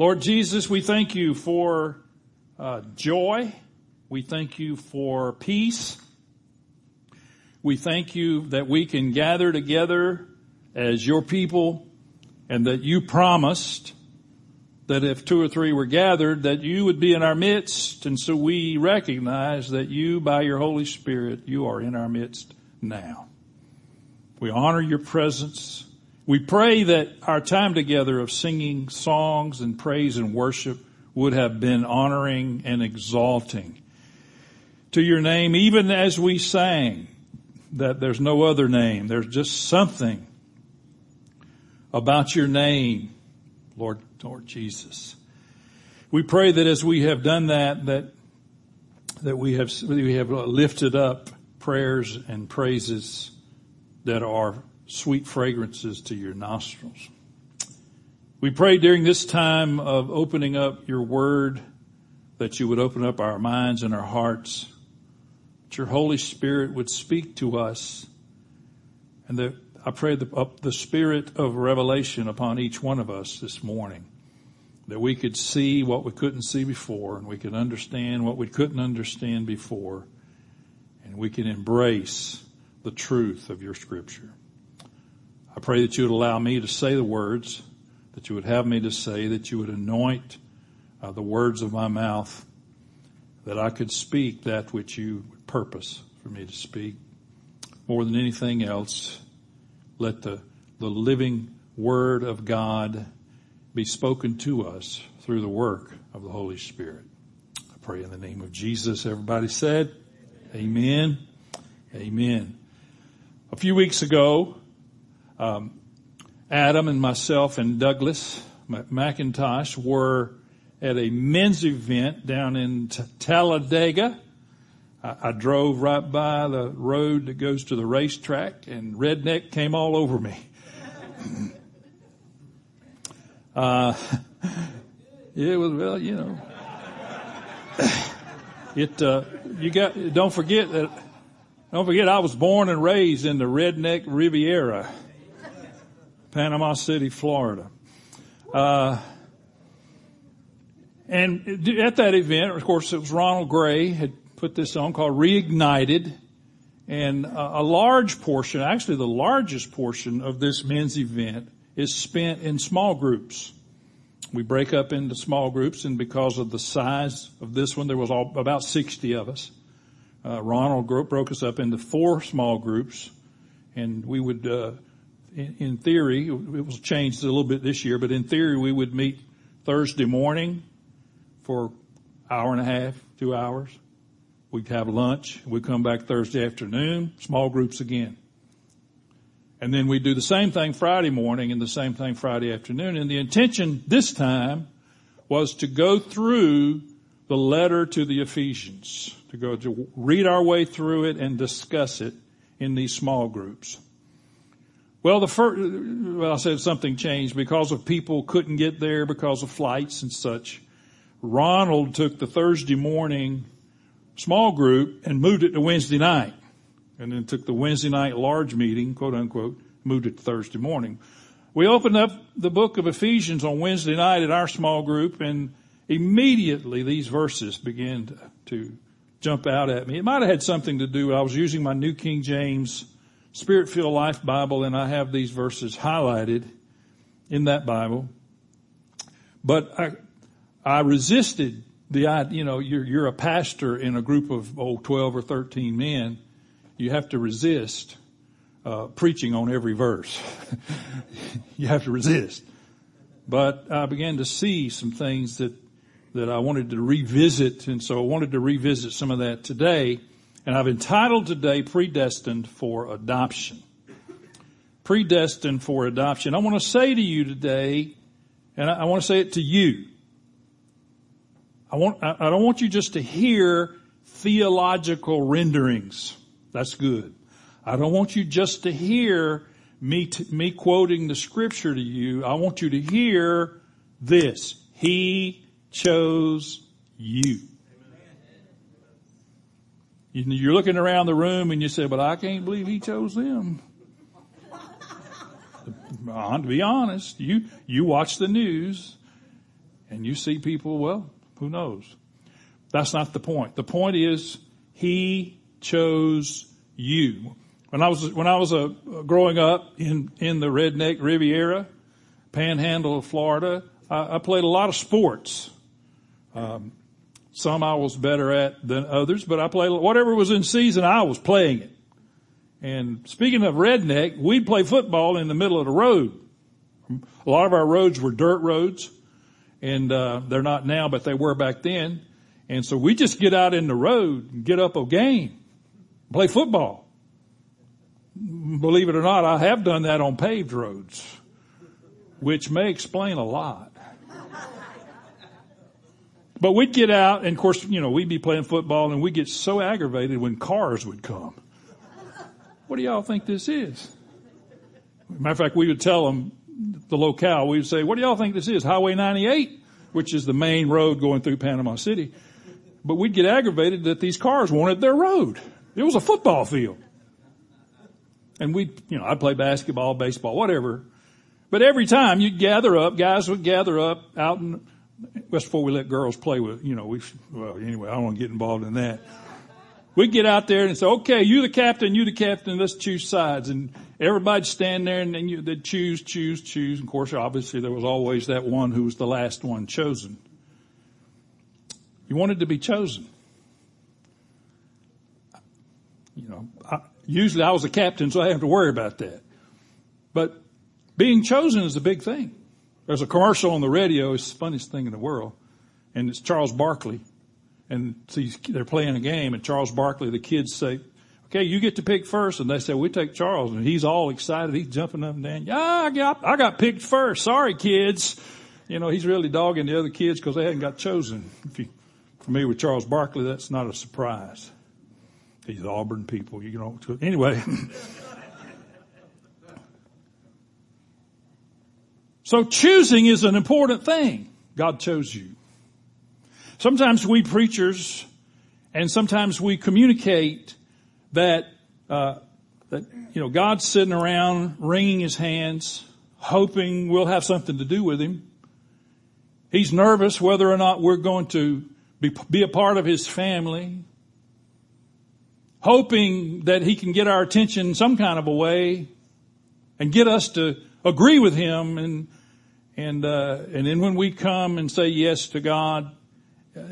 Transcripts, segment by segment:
Lord Jesus, we thank you for uh, joy. We thank you for peace. We thank you that we can gather together as your people and that you promised that if two or three were gathered, that you would be in our midst. And so we recognize that you, by your Holy Spirit, you are in our midst now. We honor your presence. We pray that our time together of singing songs and praise and worship would have been honoring and exalting to your name, even as we sang that there's no other name. There's just something about your name, Lord, Lord Jesus. We pray that as we have done that, that, that we have, we have lifted up prayers and praises that are sweet fragrances to your nostrils. We pray during this time of opening up your word that you would open up our minds and our hearts, that your Holy Spirit would speak to us, and that I pray the, the spirit of revelation upon each one of us this morning, that we could see what we couldn't see before, and we could understand what we couldn't understand before, and we can embrace the truth of your scripture. I pray that you would allow me to say the words that you would have me to say, that you would anoint uh, the words of my mouth, that I could speak that which you would purpose for me to speak. More than anything else, let the, the living word of God be spoken to us through the work of the Holy Spirit. I pray in the name of Jesus. Everybody said, Amen. Amen. Amen. A few weeks ago, um, Adam and myself and Douglas McIntosh were at a men's event down in Talladega. I, I drove right by the road that goes to the racetrack and redneck came all over me. uh, it was, well, you know, it, uh, you got, don't forget that, don't forget I was born and raised in the redneck Riviera. Panama City, Florida. Uh, and at that event, of course, it was Ronald Gray had put this on called Reignited. And a large portion, actually the largest portion of this men's event is spent in small groups. We break up into small groups and because of the size of this one, there was all, about 60 of us. Uh, Ronald broke us up into four small groups and we would, uh, in, in theory, it was changed a little bit this year, but in theory we would meet Thursday morning for hour and a half, two hours. We'd have lunch. We'd come back Thursday afternoon, small groups again. And then we'd do the same thing Friday morning and the same thing Friday afternoon. And the intention this time was to go through the letter to the Ephesians, to go to read our way through it and discuss it in these small groups. Well, the first, well, I said something changed because of people couldn't get there because of flights and such. Ronald took the Thursday morning small group and moved it to Wednesday night. And then took the Wednesday night large meeting, quote unquote, moved it to Thursday morning. We opened up the book of Ephesians on Wednesday night at our small group and immediately these verses began to, jump out at me. It might have had something to do, with I was using my New King James Spirit Filled Life Bible and I have these verses highlighted in that Bible. But I, I resisted the, idea, you know, you're, you're a pastor in a group of, oh, 12 or 13 men. You have to resist, uh, preaching on every verse. you have to resist. But I began to see some things that, that I wanted to revisit. And so I wanted to revisit some of that today. And I've entitled today Predestined for Adoption. Predestined for Adoption. I want to say to you today, and I want to say it to you. I want, I don't want you just to hear theological renderings. That's good. I don't want you just to hear me, t- me quoting the scripture to you. I want you to hear this. He chose you. You're looking around the room and you say, but I can't believe he chose them. to be honest, you, you watch the news And you see people, well, who knows? That's not the point. The point is he chose you. When I was, when I was uh, growing up in, in the redneck Riviera, panhandle of Florida, I, I played a lot of sports. Um, some I was better at than others, but I played whatever was in season. I was playing it. And speaking of redneck, we'd play football in the middle of the road. A lot of our roads were dirt roads, and uh, they're not now, but they were back then. And so we just get out in the road and get up a game, play football. Believe it or not, I have done that on paved roads, which may explain a lot. But we'd get out, and of course, you know, we'd be playing football, and we'd get so aggravated when cars would come. What do y'all think this is? Matter of fact, we would tell them, the locale, we would say, what do y'all think this is? Highway 98, which is the main road going through Panama City. But we'd get aggravated that these cars wanted their road. It was a football field. And we, you know, I'd play basketball, baseball, whatever. But every time you'd gather up, guys would gather up out in, just before we let girls play with, you know, we, well, anyway, I don't want to get involved in that. We'd get out there and say, okay, you the captain, you the captain, let's choose sides. And everybody'd stand there and then you, they'd choose, choose, choose. And of course, obviously there was always that one who was the last one chosen. You wanted to be chosen. You know, I, usually I was a captain, so I didn't have to worry about that. But being chosen is a big thing. There's a commercial on the radio. It's the funniest thing in the world. And it's Charles Barkley. And see, they're playing a game and Charles Barkley, the kids say, okay, you get to pick first. And they say, we take Charles. And he's all excited. He's jumping up and down. Yeah, I got, I got picked first. Sorry, kids. You know, he's really dogging the other kids because they hadn't got chosen. If you familiar with Charles Barkley, that's not a surprise. These Auburn people, you know. Anyway. so choosing is an important thing. God chose you. Sometimes we preachers and sometimes we communicate that, uh, that, you know, God's sitting around wringing his hands, hoping we'll have something to do with him. He's nervous whether or not we're going to be, be a part of his family, hoping that he can get our attention some kind of a way and get us to agree with him and and uh, and then when we come and say yes to God,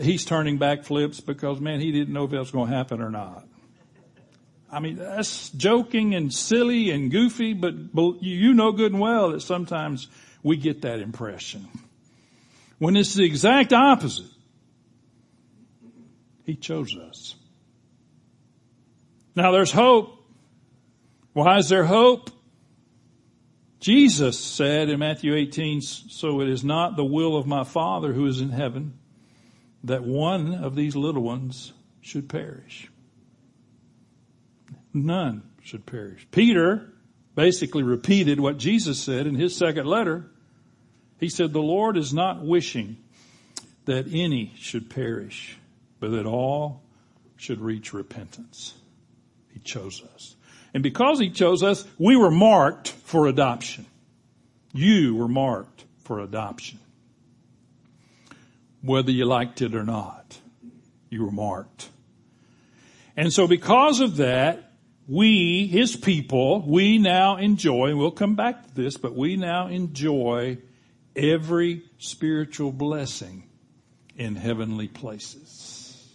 he's turning back flips because man, he didn't know if that was going to happen or not. I mean, that's joking and silly and goofy, but you know good and well that sometimes we get that impression. When it's the exact opposite. He chose us. Now there's hope. Why is there hope? Jesus said in Matthew 18, so it is not the will of my Father who is in heaven that one of these little ones should perish. None should perish. Peter basically repeated what Jesus said in his second letter. He said, the Lord is not wishing that any should perish, but that all should reach repentance. He chose us. And because He chose us, we were marked for adoption. You were marked for adoption. Whether you liked it or not, you were marked. And so because of that, we, His people, we now enjoy, and we'll come back to this, but we now enjoy every spiritual blessing in heavenly places.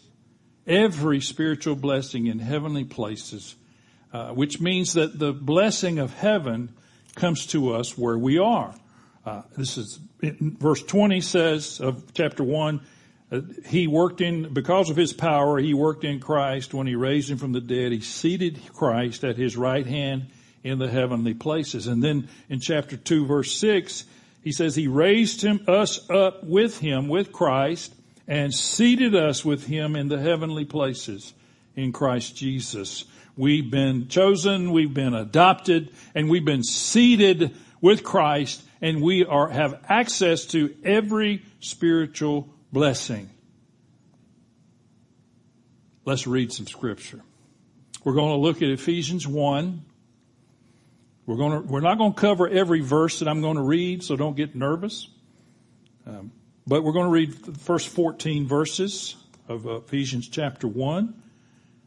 Every spiritual blessing in heavenly places, uh, which means that the blessing of heaven comes to us where we are. Uh, this is verse 20 says of chapter 1 uh, he worked in because of his power he worked in christ when he raised him from the dead he seated christ at his right hand in the heavenly places and then in chapter 2 verse 6 he says he raised him us up with him with christ and seated us with him in the heavenly places in Christ Jesus. We've been chosen, we've been adopted, and we've been seated with Christ, and we are, have access to every spiritual blessing. Let's read some scripture. We're going to look at Ephesians 1. We're going to, we're not going to cover every verse that I'm going to read, so don't get nervous. Um, But we're going to read the first 14 verses of Ephesians chapter 1.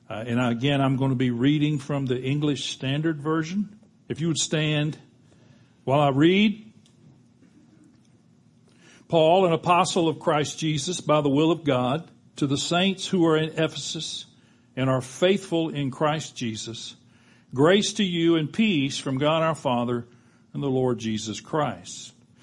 Uh, and again, I'm going to be reading from the English Standard Version. If you would stand while I read. Paul, an apostle of Christ Jesus by the will of God, to the saints who are in Ephesus and are faithful in Christ Jesus, grace to you and peace from God our Father and the Lord Jesus Christ.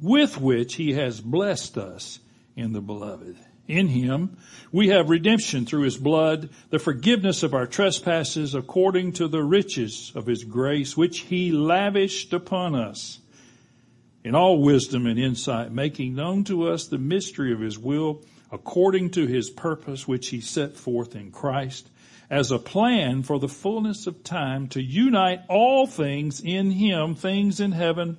with which he has blessed us in the beloved. In him we have redemption through his blood, the forgiveness of our trespasses according to the riches of his grace, which he lavished upon us in all wisdom and insight, making known to us the mystery of his will according to his purpose, which he set forth in Christ as a plan for the fullness of time to unite all things in him, things in heaven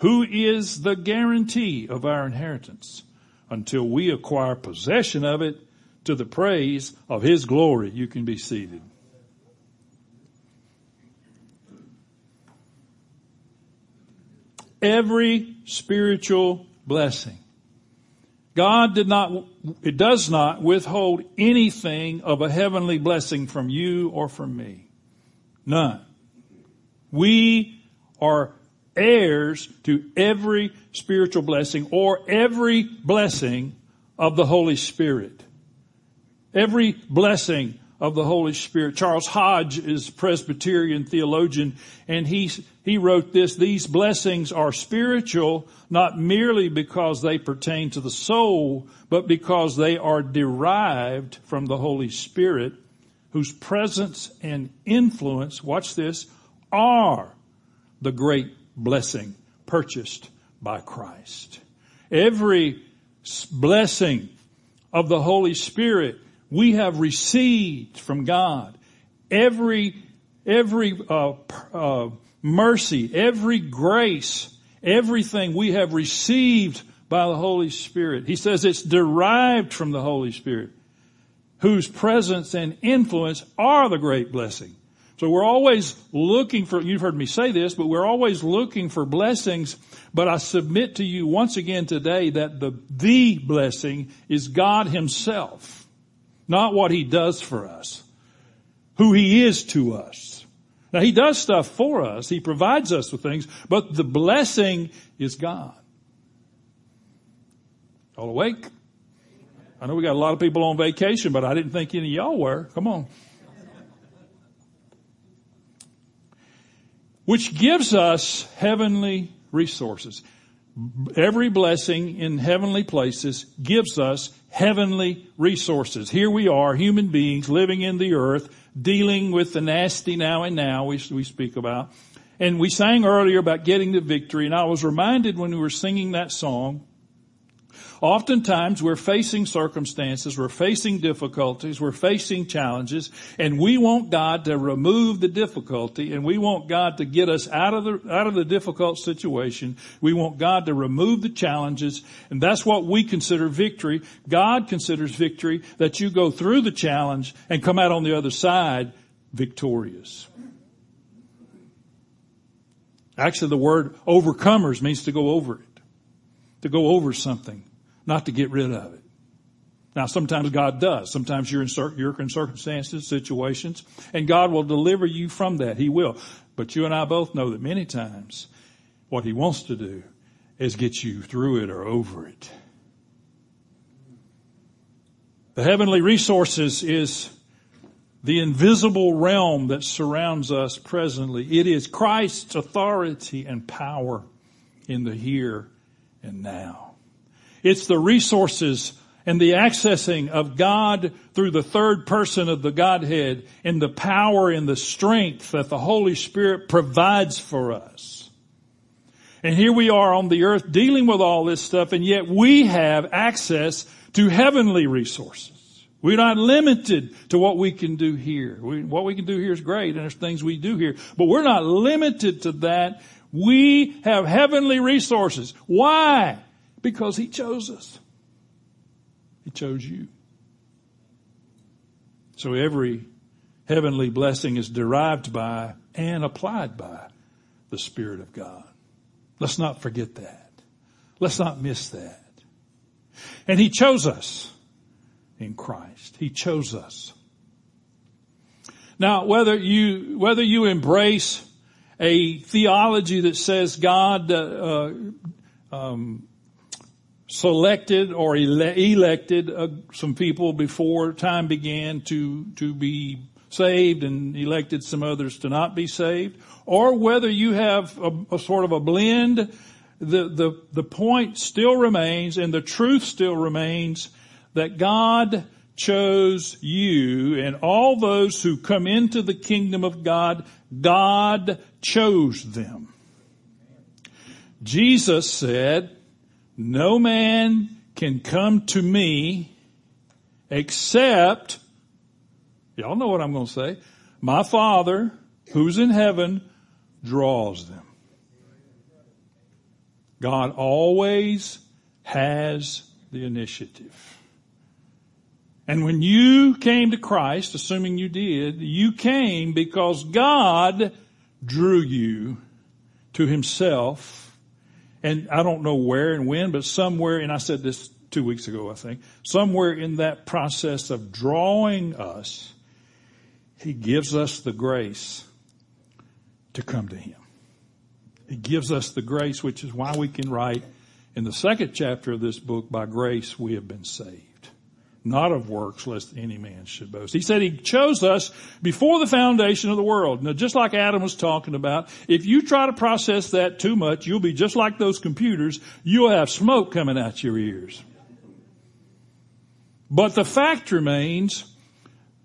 who is the guarantee of our inheritance until we acquire possession of it to the praise of his glory. You can be seated. Every spiritual blessing. God did not, it does not withhold anything of a heavenly blessing from you or from me. None. We are heirs to every spiritual blessing or every blessing of the Holy Spirit. Every blessing of the Holy Spirit. Charles Hodge is Presbyterian theologian and he, he wrote this, these blessings are spiritual not merely because they pertain to the soul, but because they are derived from the Holy Spirit whose presence and influence, watch this, are the great blessing purchased by Christ. Every blessing of the Holy Spirit we have received from God. Every, every uh, uh, mercy, every grace, everything we have received by the Holy Spirit. He says it's derived from the Holy Spirit, whose presence and influence are the great blessing. So we're always looking for, you've heard me say this, but we're always looking for blessings. But I submit to you once again today that the, the blessing is God himself, not what he does for us, who he is to us. Now he does stuff for us. He provides us with things, but the blessing is God. All awake? I know we got a lot of people on vacation, but I didn't think any of y'all were. Come on. Which gives us heavenly resources. Every blessing in heavenly places gives us heavenly resources. Here we are, human beings living in the earth, dealing with the nasty now and now we, we speak about. And we sang earlier about getting the victory, and I was reminded when we were singing that song Oftentimes we're facing circumstances, we're facing difficulties, we're facing challenges, and we want God to remove the difficulty and we want God to get us out of the, out of the difficult situation. We want God to remove the challenges, and that's what we consider victory. God considers victory that you go through the challenge and come out on the other side victorious. Actually, the word overcomers means to go over it, to go over something not to get rid of it. Now, sometimes God does. Sometimes you're in, you're in circumstances, situations, and God will deliver you from that. He will. But you and I both know that many times what He wants to do is get you through it or over it. The heavenly resources is the invisible realm that surrounds us presently. It is Christ's authority and power in the here and now. It's the resources and the accessing of God through the third person of the Godhead and the power and the strength that the Holy Spirit provides for us. And here we are on the earth dealing with all this stuff and yet we have access to heavenly resources. We're not limited to what we can do here. We, what we can do here is great and there's things we do here, but we're not limited to that. We have heavenly resources. Why? Because He chose us. He chose you. So every heavenly blessing is derived by and applied by the Spirit of God. Let's not forget that. Let's not miss that. And He chose us in Christ. He chose us. Now, whether you, whether you embrace a theology that says God, uh, um, selected or ele- elected uh, some people before time began to, to be saved and elected some others to not be saved, or whether you have a, a sort of a blend, the, the, the point still remains and the truth still remains that God chose you and all those who come into the kingdom of God, God chose them. Jesus said, no man can come to me except, y'all know what I'm going to say, my Father who's in heaven draws them. God always has the initiative. And when you came to Christ, assuming you did, you came because God drew you to himself. And I don't know where and when, but somewhere, and I said this two weeks ago, I think, somewhere in that process of drawing us, he gives us the grace to come to him. He gives us the grace, which is why we can write in the second chapter of this book, by grace we have been saved not of works, lest any man should boast. He said he chose us before the foundation of the world. Now, just like Adam was talking about, if you try to process that too much, you'll be just like those computers. You'll have smoke coming out your ears. But the fact remains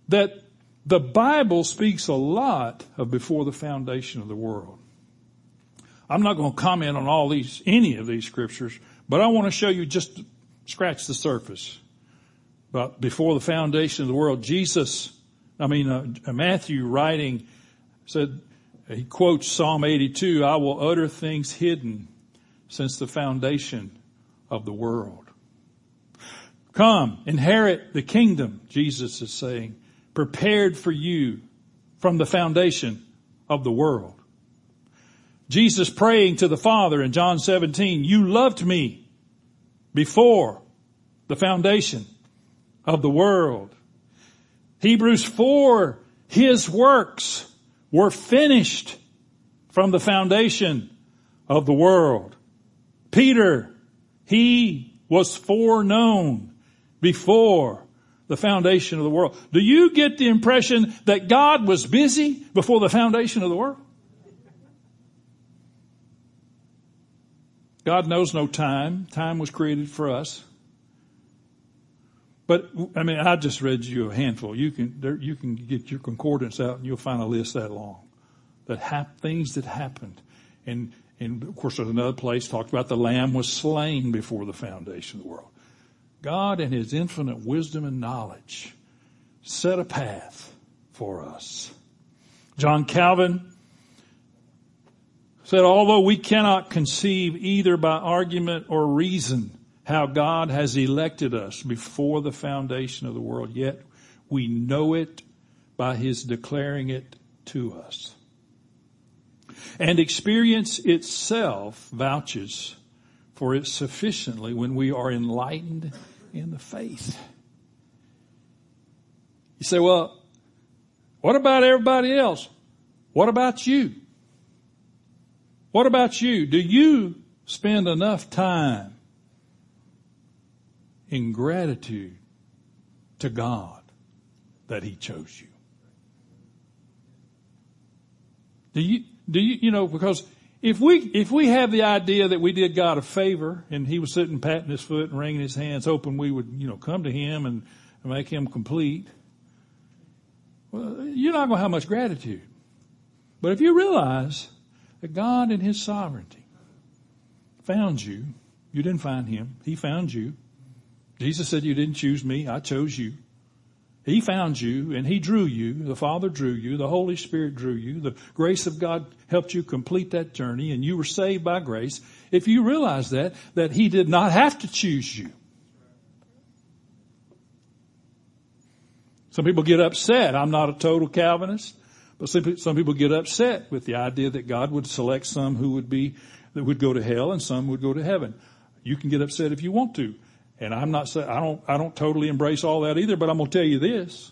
that the Bible speaks a lot of before the foundation of the world. I'm not going to comment on all these, any of these scriptures, but I want to show you just scratch the surface but before the foundation of the world, Jesus, I mean, uh, Matthew writing said, he quotes Psalm 82, I will utter things hidden since the foundation of the world. Come, inherit the kingdom, Jesus is saying, prepared for you from the foundation of the world. Jesus praying to the Father in John 17, you loved me before the foundation of the world. Hebrews 4, His works were finished from the foundation of the world. Peter, he was foreknown before the foundation of the world. Do you get the impression that God was busy before the foundation of the world? God knows no time. Time was created for us. But I mean, I just read you a handful. You can there, you can get your concordance out and you'll find a list that long, that hap, things that happened, and and of course there's another place talked about the Lamb was slain before the foundation of the world. God, in His infinite wisdom and knowledge, set a path for us. John Calvin said, although we cannot conceive either by argument or reason how God has elected us before the foundation of the world, yet we know it by His declaring it to us. And experience itself vouches for it sufficiently when we are enlightened in the faith. You say, well, what about everybody else? What about you? What about you? Do you spend enough time in gratitude to God that He chose you. Do you, do you, you know, because if we, if we have the idea that we did God a favor and He was sitting patting His foot and wringing His hands, hoping we would, you know, come to Him and, and make Him complete, well, you're not going to have much gratitude. But if you realize that God in His sovereignty found you, you didn't find Him, He found you. Jesus said, you didn't choose me, I chose you. He found you and He drew you. The Father drew you. The Holy Spirit drew you. The grace of God helped you complete that journey and you were saved by grace. If you realize that, that He did not have to choose you. Some people get upset. I'm not a total Calvinist, but some people get upset with the idea that God would select some who would be, that would go to hell and some would go to heaven. You can get upset if you want to. And I'm not saying, I don't, I don't totally embrace all that either, but I'm going to tell you this.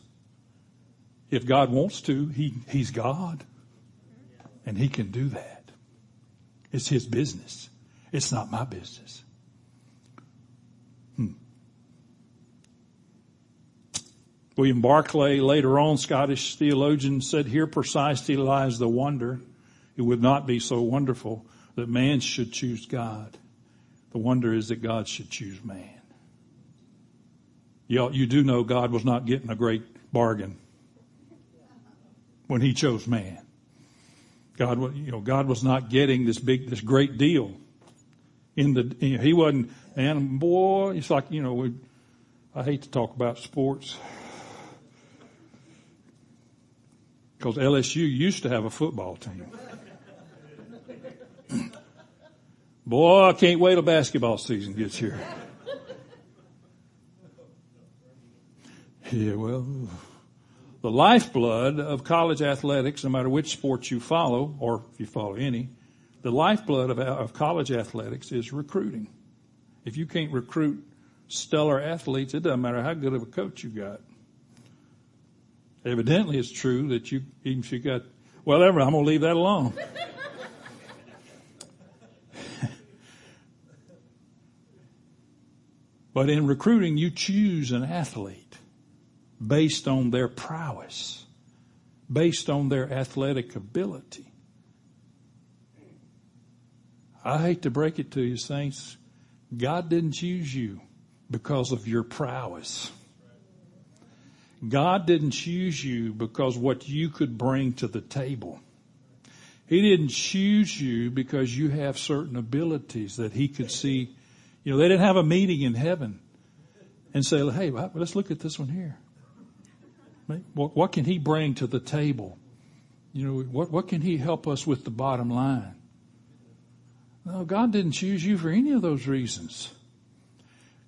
If God wants to, he, He's God. And He can do that. It's His business. It's not my business. Hmm. William Barclay, later on Scottish theologian, said here precisely lies the wonder. It would not be so wonderful that man should choose God. The wonder is that God should choose man. You, you do know God was not getting a great bargain when he chose man. God, you know, God was not getting this big, this great deal. In the, you know, he wasn't, and boy, it's like, you know, we, I hate to talk about sports. Because LSU used to have a football team. Boy, I can't wait till basketball season gets here. Yeah, well, the lifeblood of college athletics, no matter which sports you follow, or if you follow any, the lifeblood of, of college athletics is recruiting. If you can't recruit stellar athletes, it doesn't matter how good of a coach you got. Evidently, it's true that you, even if you got, whatever, I'm going to leave that alone. but in recruiting, you choose an athlete based on their prowess, based on their athletic ability. I hate to break it to you, saints. God didn't choose you because of your prowess. God didn't choose you because what you could bring to the table. He didn't choose you because you have certain abilities that he could see. You know, they didn't have a meeting in heaven and say, hey, let's look at this one here. What, what can he bring to the table? You know, what, what can he help us with the bottom line? No, God didn't choose you for any of those reasons.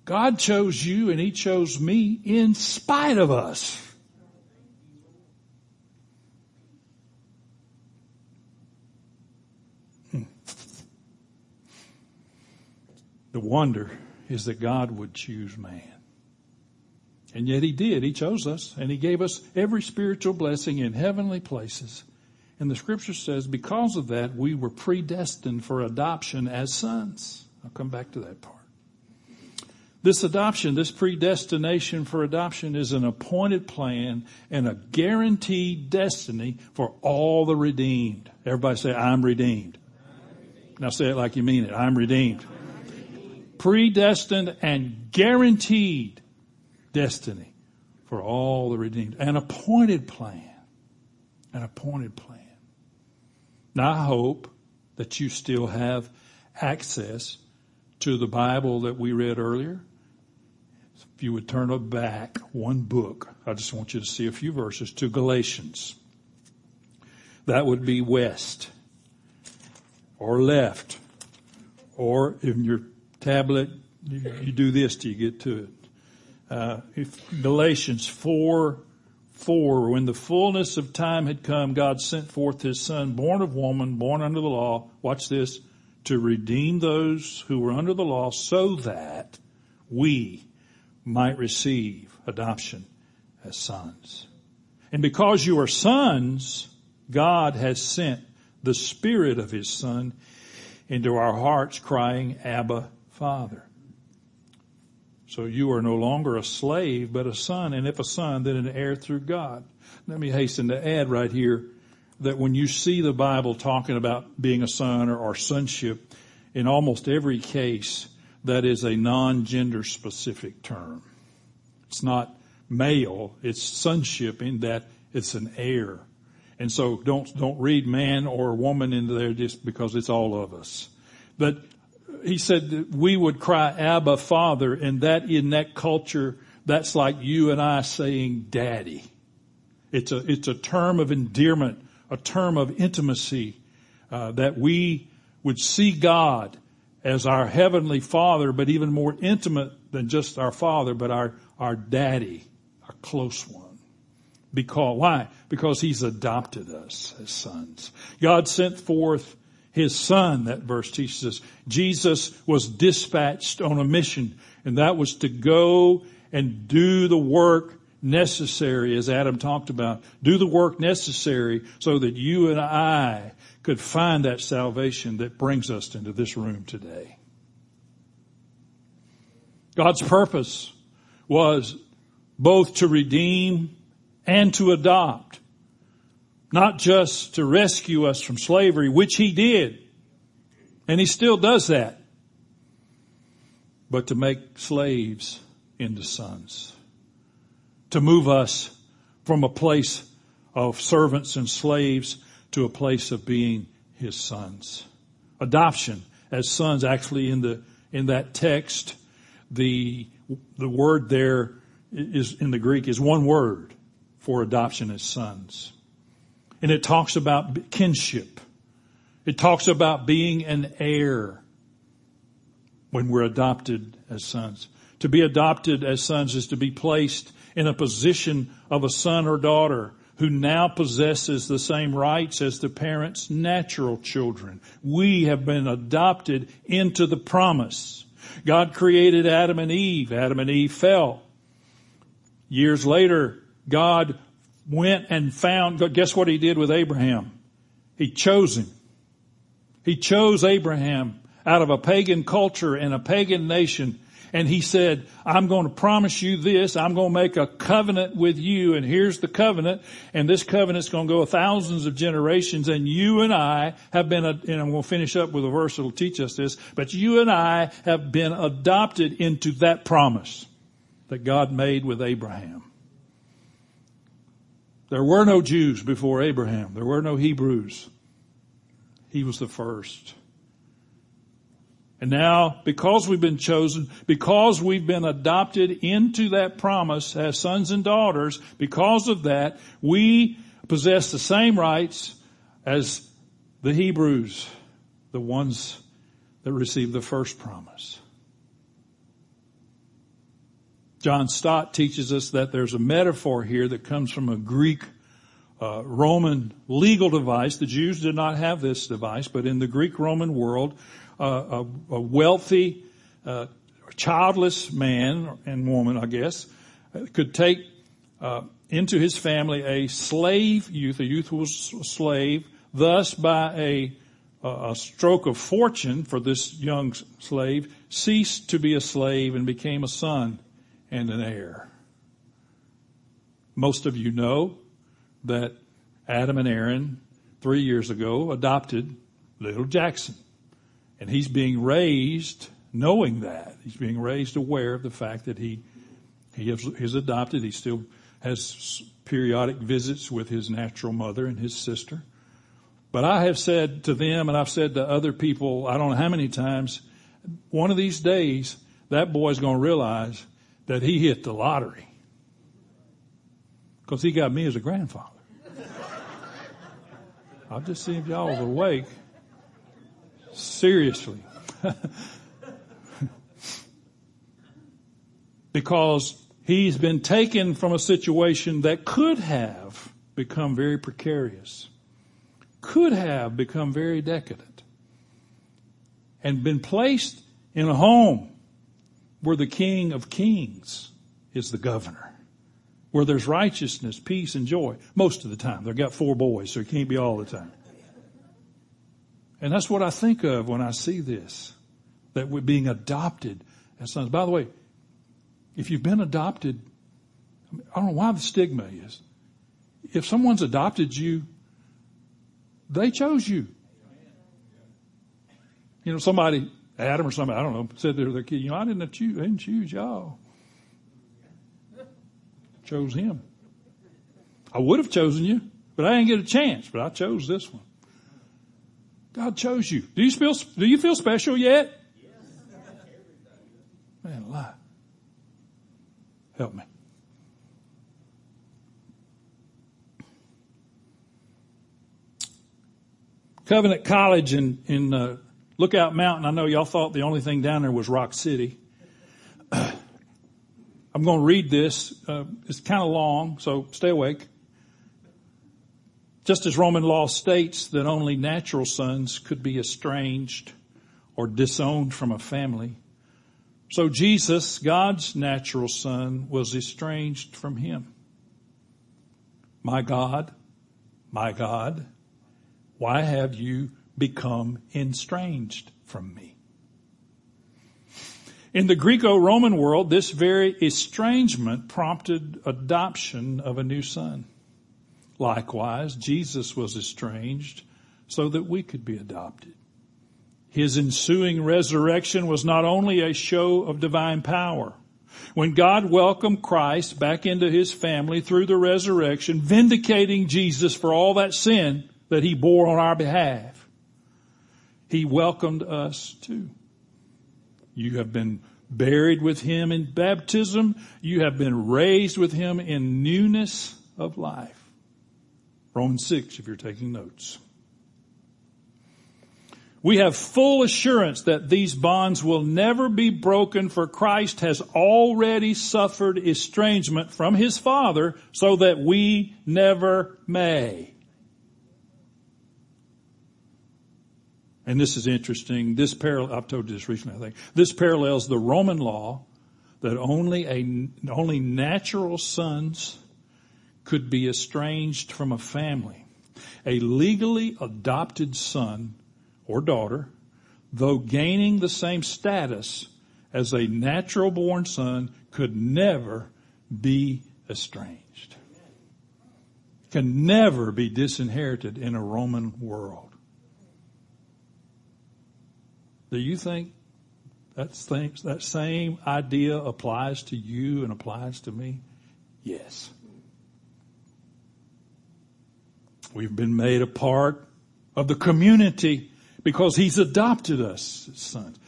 God chose you and he chose me in spite of us. Hmm. The wonder is that God would choose man. And yet he did. He chose us and he gave us every spiritual blessing in heavenly places. And the scripture says because of that, we were predestined for adoption as sons. I'll come back to that part. This adoption, this predestination for adoption is an appointed plan and a guaranteed destiny for all the redeemed. Everybody say, I'm redeemed. Now say it like you mean it. I'm redeemed. Predestined and guaranteed destiny for all the redeemed. An appointed plan. An appointed plan. Now I hope that you still have access to the Bible that we read earlier. If you would turn back one book, I just want you to see a few verses to Galatians. That would be west or left or in your tablet, you do this till you get to it uh, Galatians 4, 4, when the fullness of time had come, God sent forth his son, born of woman, born under the law, watch this, to redeem those who were under the law so that we might receive adoption as sons. And because you are sons, God has sent the spirit of his son into our hearts crying, Abba, Father. So you are no longer a slave, but a son, and if a son, then an heir through God. Let me hasten to add right here that when you see the Bible talking about being a son or, or sonship, in almost every case, that is a non-gender specific term. It's not male, it's sonship in that it's an heir. And so don't, don't read man or woman into there just because it's all of us. But he said that we would cry Abba Father and that in that culture, that's like you and I saying daddy. It's a, it's a term of endearment, a term of intimacy, uh, that we would see God as our heavenly father, but even more intimate than just our father, but our, our daddy, our close one. Because, why? Because he's adopted us as sons. God sent forth his son, that verse teaches us. Jesus was dispatched on a mission, and that was to go and do the work necessary, as Adam talked about. Do the work necessary so that you and I could find that salvation that brings us into this room today. God's purpose was both to redeem and to adopt. Not just to rescue us from slavery, which he did. And he still does that. But to make slaves into sons. To move us from a place of servants and slaves to a place of being his sons. Adoption as sons actually in the, in that text, the, the word there is in the Greek is one word for adoption as sons. And it talks about kinship. It talks about being an heir when we're adopted as sons. To be adopted as sons is to be placed in a position of a son or daughter who now possesses the same rights as the parents' natural children. We have been adopted into the promise. God created Adam and Eve. Adam and Eve fell. Years later, God went and found, guess what he did with Abraham? He chose him. He chose Abraham out of a pagan culture and a pagan nation. And he said, I'm going to promise you this. I'm going to make a covenant with you. And here's the covenant. And this covenant's going to go thousands of generations. And you and I have been, and I'm going to finish up with a verse that'll teach us this, but you and I have been adopted into that promise that God made with Abraham. There were no Jews before Abraham. There were no Hebrews. He was the first. And now, because we've been chosen, because we've been adopted into that promise as sons and daughters, because of that, we possess the same rights as the Hebrews, the ones that received the first promise. John Stott teaches us that there's a metaphor here that comes from a Greek uh, Roman legal device. The Jews did not have this device, but in the Greek Roman world, uh, a, a, wealthy, uh, childless man and woman, I guess, could take uh, into his family a slave youth. A youth was slave. Thus, by a a stroke of fortune for this young slave, ceased to be a slave and became a son and an heir. Most of you know that Adam and Aaron, three years ago, adopted little Jackson. And he's being raised knowing that. He's being raised aware of the fact that he, he is adopted. He still has periodic visits with his natural mother and his sister. But I have said to them, and I've said to other people, I don't know how many times, one of these days, that boy's going to realize that he hit the lottery. Because he got me as a grandfather. I'll just see if y'all are awake. Seriously. because he's been taken from a situation that could have become very precarious, could have become very decadent, and been placed in a home where the King of Kings is the governor, where there's righteousness, peace, and joy most of the time. They've got four boys, so it can't be all the time. And that's what I think of when I see this, that we're being adopted as sons. By the way, if you've been adopted, I don't know why the stigma is. If someone's adopted you, they chose you. You know, somebody, Adam or somebody, I don't know, said to their kid, you know, I didn't choose, I didn't choose y'all. Chose him. I would have chosen you, but I didn't get a chance, but I chose this one. God chose you. Do you feel, do you feel special yet? Man, lie. Help me. Covenant College in, in uh, Lookout Mountain. I know y'all thought the only thing down there was Rock City. I'm going to read this. Uh, it's kind of long, so stay awake. Just as Roman law states that only natural sons could be estranged or disowned from a family, so Jesus, God's natural son, was estranged from him. My God, my God, why have you become estranged from me? In the Greco-Roman world, this very estrangement prompted adoption of a new son. Likewise, Jesus was estranged so that we could be adopted. His ensuing resurrection was not only a show of divine power. When God welcomed Christ back into his family through the resurrection, vindicating Jesus for all that sin, that he bore on our behalf. He welcomed us too. You have been buried with him in baptism. You have been raised with him in newness of life. Romans 6, if you're taking notes. We have full assurance that these bonds will never be broken for Christ has already suffered estrangement from his Father so that we never may. And this is interesting, this parallel, I've told you this recently, I think, this parallels the Roman law that only a, only natural sons could be estranged from a family. A legally adopted son or daughter, though gaining the same status as a natural born son, could never be estranged. Can never be disinherited in a Roman world. Do you think that, same idea applies to you and applies to me? Yes. We've been made a part of the community because he's adopted us as sons.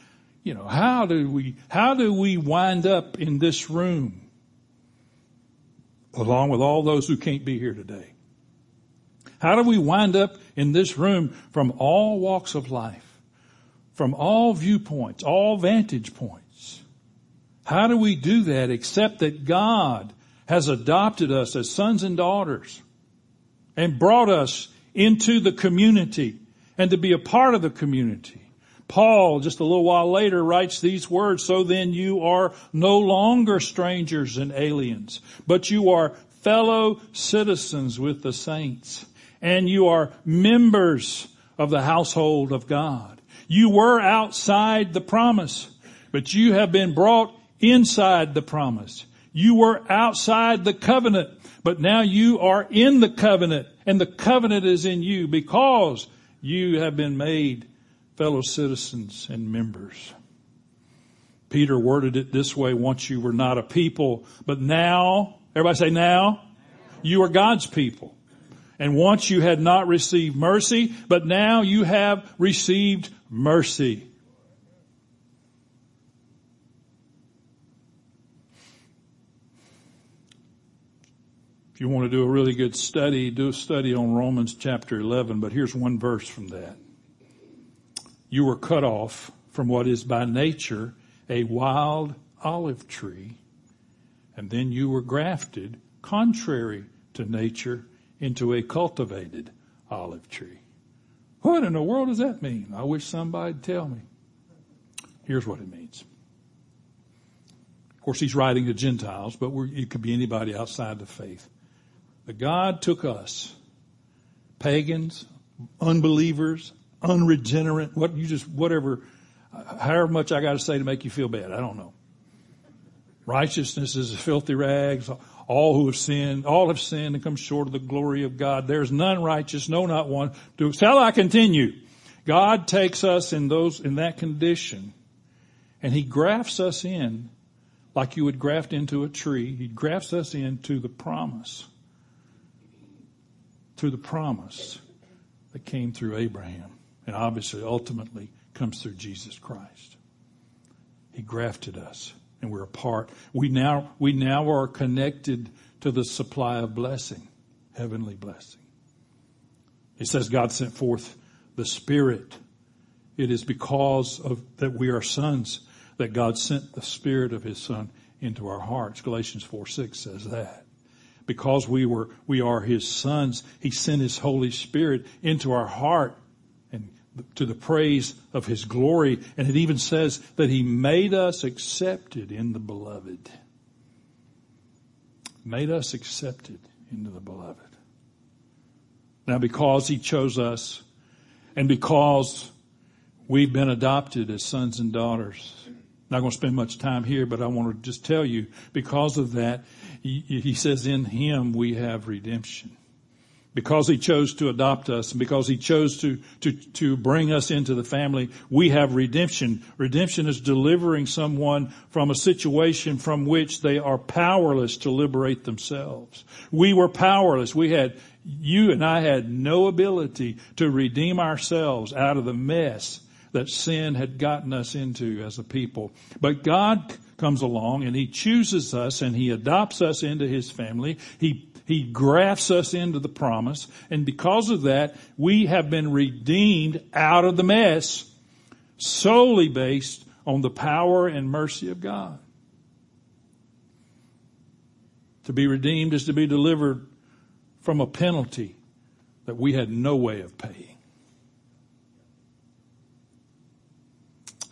You know, how do we, how do we wind up in this room along with all those who can't be here today? How do we wind up in this room from all walks of life? From all viewpoints, all vantage points. How do we do that except that God has adopted us as sons and daughters and brought us into the community and to be a part of the community? Paul, just a little while later, writes these words, so then you are no longer strangers and aliens, but you are fellow citizens with the saints, and you are members of the household of God you were outside the promise, but you have been brought inside the promise. You were outside the covenant, but now you are in the covenant and the covenant is in you because you have been made fellow citizens and members. Peter worded it this way, once you were not a people, but now, everybody say now, you are God's people. And once you had not received mercy, but now you have received mercy. If you want to do a really good study, do a study on Romans chapter 11, but here's one verse from that. You were cut off from what is by nature a wild olive tree, and then you were grafted contrary to nature into a cultivated olive tree. What in the world does that mean? I wish somebody'd tell me. Here's what it means. Of course, he's writing to Gentiles, but it could be anybody outside the faith. But God took us, pagans, unbelievers, unregenerate, what you just, whatever, however much I got to say to make you feel bad, I don't know. Righteousness is filthy rags. All who have sinned, all have sinned and come short of the glory of God. There's none righteous, no, not one. Shall I continue? God takes us in those, in that condition and He grafts us in like you would graft into a tree. He grafts us into the promise. To the promise that came through Abraham and obviously ultimately comes through Jesus Christ. He grafted us and we're a part. We now, we now are connected to the supply of blessing, heavenly blessing. He says God sent forth the Spirit. It is because of that we are sons that God sent the Spirit of His Son into our hearts. Galatians 4 6 says that. Because we were, we are His sons, He sent His Holy Spirit into our heart to the praise of His glory. And it even says that He made us accepted in the beloved. Made us accepted into the beloved. Now because He chose us and because we've been adopted as sons and daughters, not going to spend much time here, but I want to just tell you, because of that, he, he says in him we have redemption. Because he chose to adopt us and because he chose to, to, to bring us into the family, we have redemption. Redemption is delivering someone from a situation from which they are powerless to liberate themselves. We were powerless. We had, you and I had no ability to redeem ourselves out of the mess that sin had gotten us into as a people. But God comes along and He chooses us and He adopts us into His family. He he grafts us into the promise. And because of that, we have been redeemed out of the mess solely based on the power and mercy of God. To be redeemed is to be delivered from a penalty that we had no way of paying.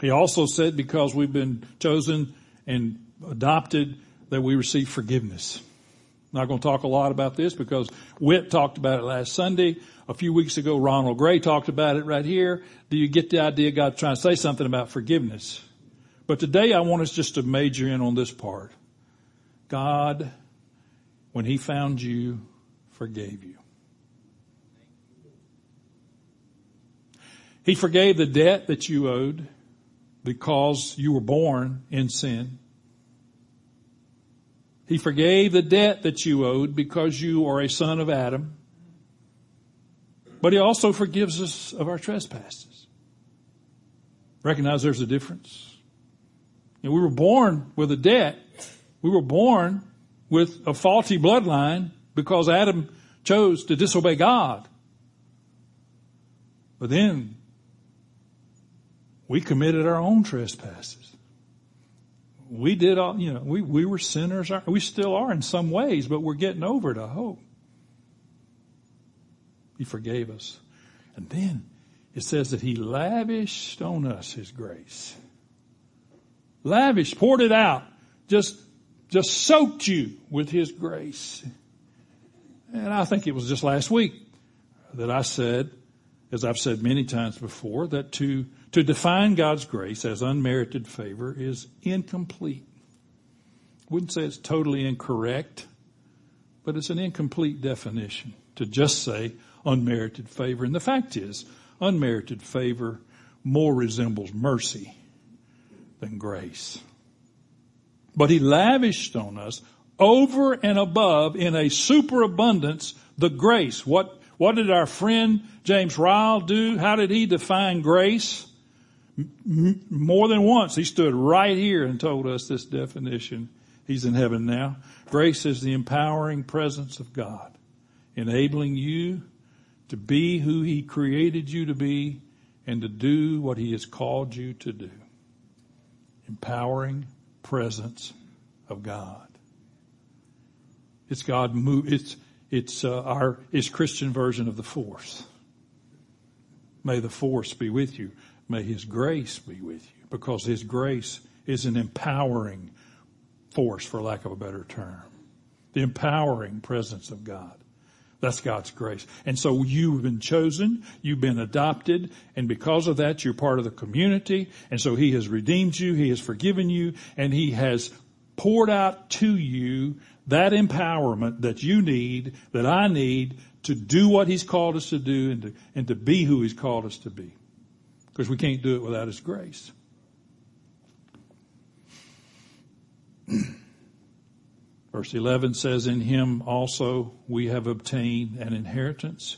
He also said because we've been chosen and adopted that we receive forgiveness. Not going to talk a lot about this because Whit talked about it last Sunday. A few weeks ago, Ronald Gray talked about it right here. Do you get the idea God's trying to say something about forgiveness? But today I want us just to major in on this part. God, when He found you, forgave you. He forgave the debt that you owed because you were born in sin. He forgave the debt that you owed because you are a son of Adam. But he also forgives us of our trespasses. Recognize there's a difference. Know, we were born with a debt. We were born with a faulty bloodline because Adam chose to disobey God. But then we committed our own trespasses. We did all, you know, we, we were sinners. We still are in some ways, but we're getting over it, I hope. He forgave us. And then it says that he lavished on us his grace. Lavished, poured it out, just, just soaked you with his grace. And I think it was just last week that I said, as I've said many times before, that to to define God's grace as unmerited favor is incomplete. Wouldn't say it's totally incorrect, but it's an incomplete definition to just say unmerited favor. And the fact is, unmerited favor more resembles mercy than grace. But he lavished on us over and above in a superabundance the grace. What, what did our friend James Ryle do? How did he define grace? More than once he stood right here and told us this definition. He's in heaven now. Grace is the empowering presence of God, enabling you to be who he created you to be and to do what he has called you to do. Empowering presence of God. It's God move, it's, it's uh, our, it's Christian version of the force. May the force be with you. May His grace be with you because His grace is an empowering force, for lack of a better term. The empowering presence of God. That's God's grace. And so you've been chosen, you've been adopted, and because of that, you're part of the community. And so He has redeemed you, He has forgiven you, and He has poured out to you that empowerment that you need, that I need to do what He's called us to do and to, and to be who He's called us to be. Because we can't do it without His grace. Verse 11 says, In Him also we have obtained an inheritance,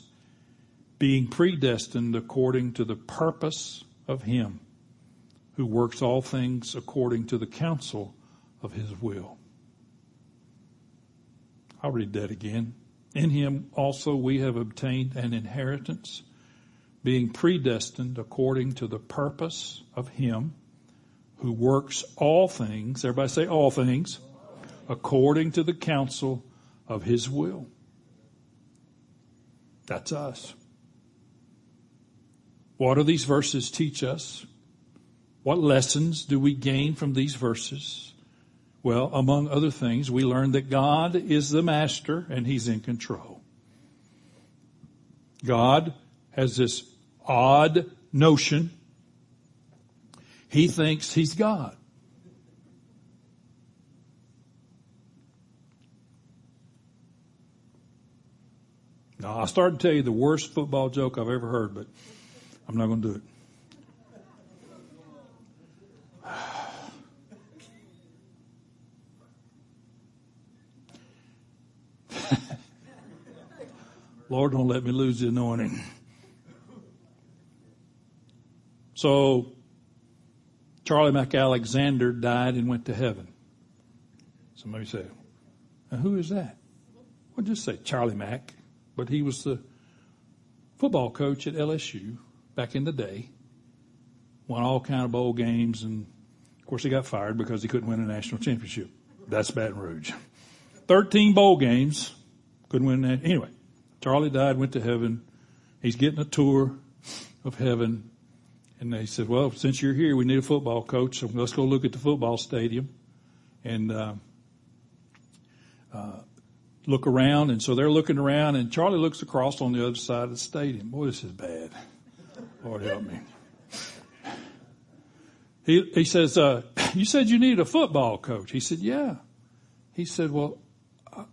being predestined according to the purpose of Him who works all things according to the counsel of His will. I'll read that again. In him also we have obtained an inheritance, being predestined according to the purpose of him who works all things, everybody say all things, according to the counsel of his will. That's us. What do these verses teach us? What lessons do we gain from these verses? Well, among other things, we learn that God is the master and he's in control. God has this odd notion. He thinks he's God. Now, I started to tell you the worst football joke I've ever heard, but I'm not going to do it. Lord, don't let me lose the anointing. So, Charlie McAlexander died and went to heaven. Somebody say, now who is that? Well, just say Charlie Mack. But he was the football coach at LSU back in the day. Won all kind of bowl games, and of course he got fired because he couldn't win a national championship. That's Baton Rouge. Thirteen bowl games, couldn't win that. Anyway, Charlie died, went to heaven. He's getting a tour of heaven. And they said, well, since you're here, we need a football coach, so let's go look at the football stadium and uh, uh, look around. And so they're looking around, and Charlie looks across on the other side of the stadium. Boy, this is bad. Lord help me. He, he says, uh, you said you need a football coach. He said, yeah. He said, well,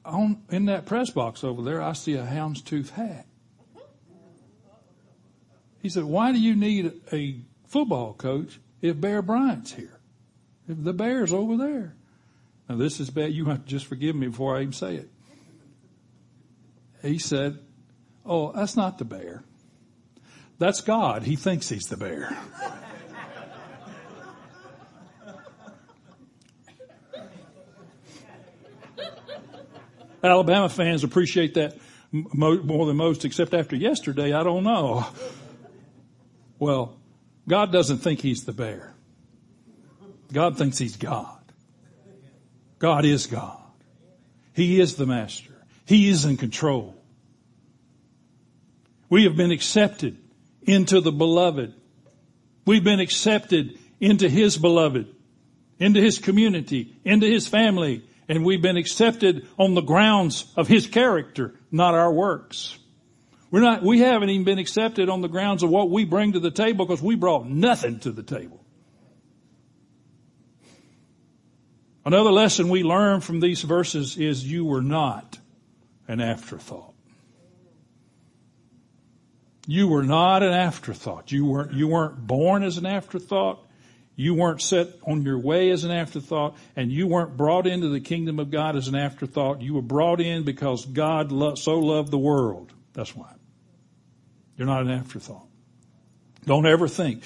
on, in that press box over there, I see a houndstooth hat. He said, why do you need a football coach if Bear Bryant's here? If the Bear's over there. Now this is bad. You have to just forgive me before I even say it. He said, oh, that's not the bear. That's God. He thinks he's the bear. Alabama fans appreciate that more than most, except after yesterday, I don't know. Well, God doesn't think he's the bear. God thinks he's God. God is God. He is the master. He is in control. We have been accepted into the beloved. We've been accepted into his beloved, into his community, into his family, and we've been accepted on the grounds of His character, not our works. We're not, we haven't even been accepted on the grounds of what we bring to the table because we brought nothing to the table. Another lesson we learn from these verses is you were not an afterthought. You were not an afterthought. You weren't, you weren't born as an afterthought. You weren't set on your way as an afterthought, and you weren't brought into the kingdom of God as an afterthought. You were brought in because God so loved the world. That's why. You're not an afterthought. Don't ever think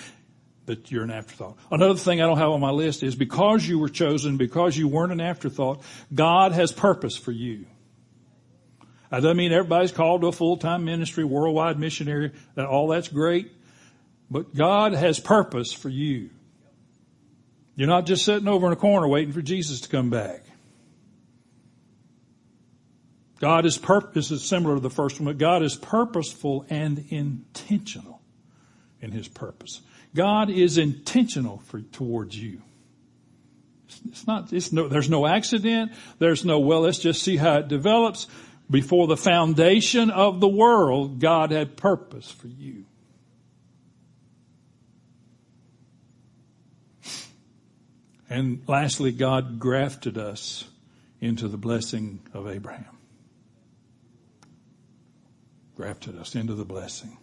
that you're an afterthought. Another thing I don't have on my list is because you were chosen, because you weren't an afterthought, God has purpose for you. I don't mean everybody's called to a full-time ministry, worldwide missionary, that all that's great. But God has purpose for you. You're not just sitting over in a corner waiting for Jesus to come back. God is purpose this is similar to the first one, but God is purposeful and intentional in his purpose. God is intentional for, towards you. It's, it's not, it's no, there's no accident. There's no, well, let's just see how it develops. Before the foundation of the world, God had purpose for you. And lastly, God grafted us into the blessing of Abraham. Grafted us into the blessing.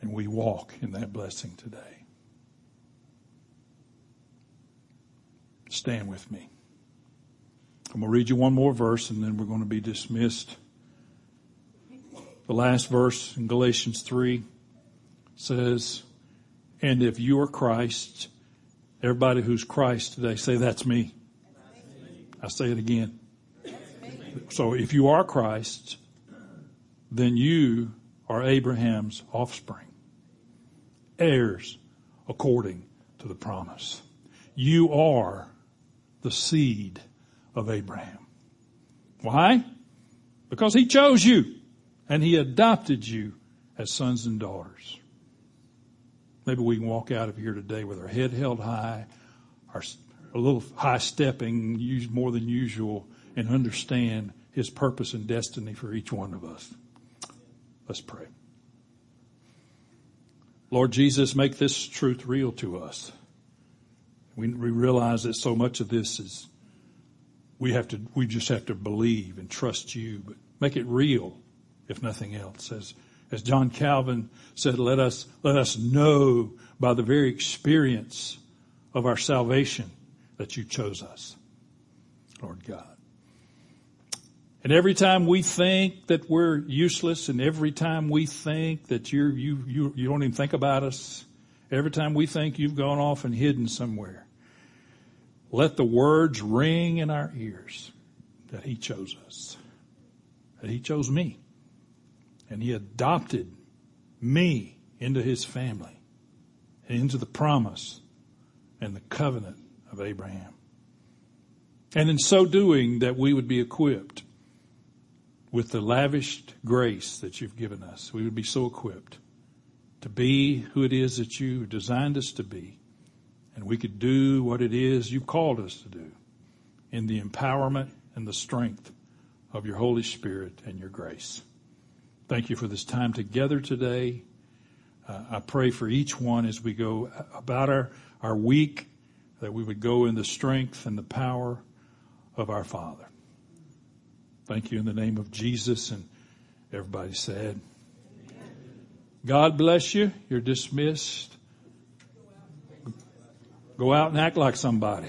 And we walk in that blessing today. Stand with me. I'm going to read you one more verse and then we're going to be dismissed. The last verse in Galatians 3 says, And if you are Christ, everybody who's Christ today, say, That's me. I say it again. So if you are Christ, then you are Abraham's offspring, heirs according to the promise. You are the seed of Abraham. Why? Because he chose you and he adopted you as sons and daughters. Maybe we can walk out of here today with our head held high, our a little high stepping, use more than usual, and understand his purpose and destiny for each one of us. Let's pray. Lord Jesus, make this truth real to us. We, realize that so much of this is we have to we just have to believe and trust you, but make it real, if nothing else. As as John Calvin said, let us let us know by the very experience of our salvation that you chose us, Lord God. And every time we think that we're useless and every time we think that you're, you, you, you don't even think about us, every time we think you've gone off and hidden somewhere, let the words ring in our ears that he chose us, that he chose me, and he adopted me into his family and into the promise and the covenant of Abraham. And in so doing, that we would be equipped with the lavished grace that you've given us. We would be so equipped to be who it is that you designed us to be. And we could do what it is you called us to do in the empowerment and the strength of your Holy Spirit and your grace. Thank you for this time together today. Uh, I pray for each one as we go about our, our week that we would go in the strength and the power of our Father. Thank you in the name of Jesus and everybody said. God bless you. You're dismissed. Go out and act like somebody.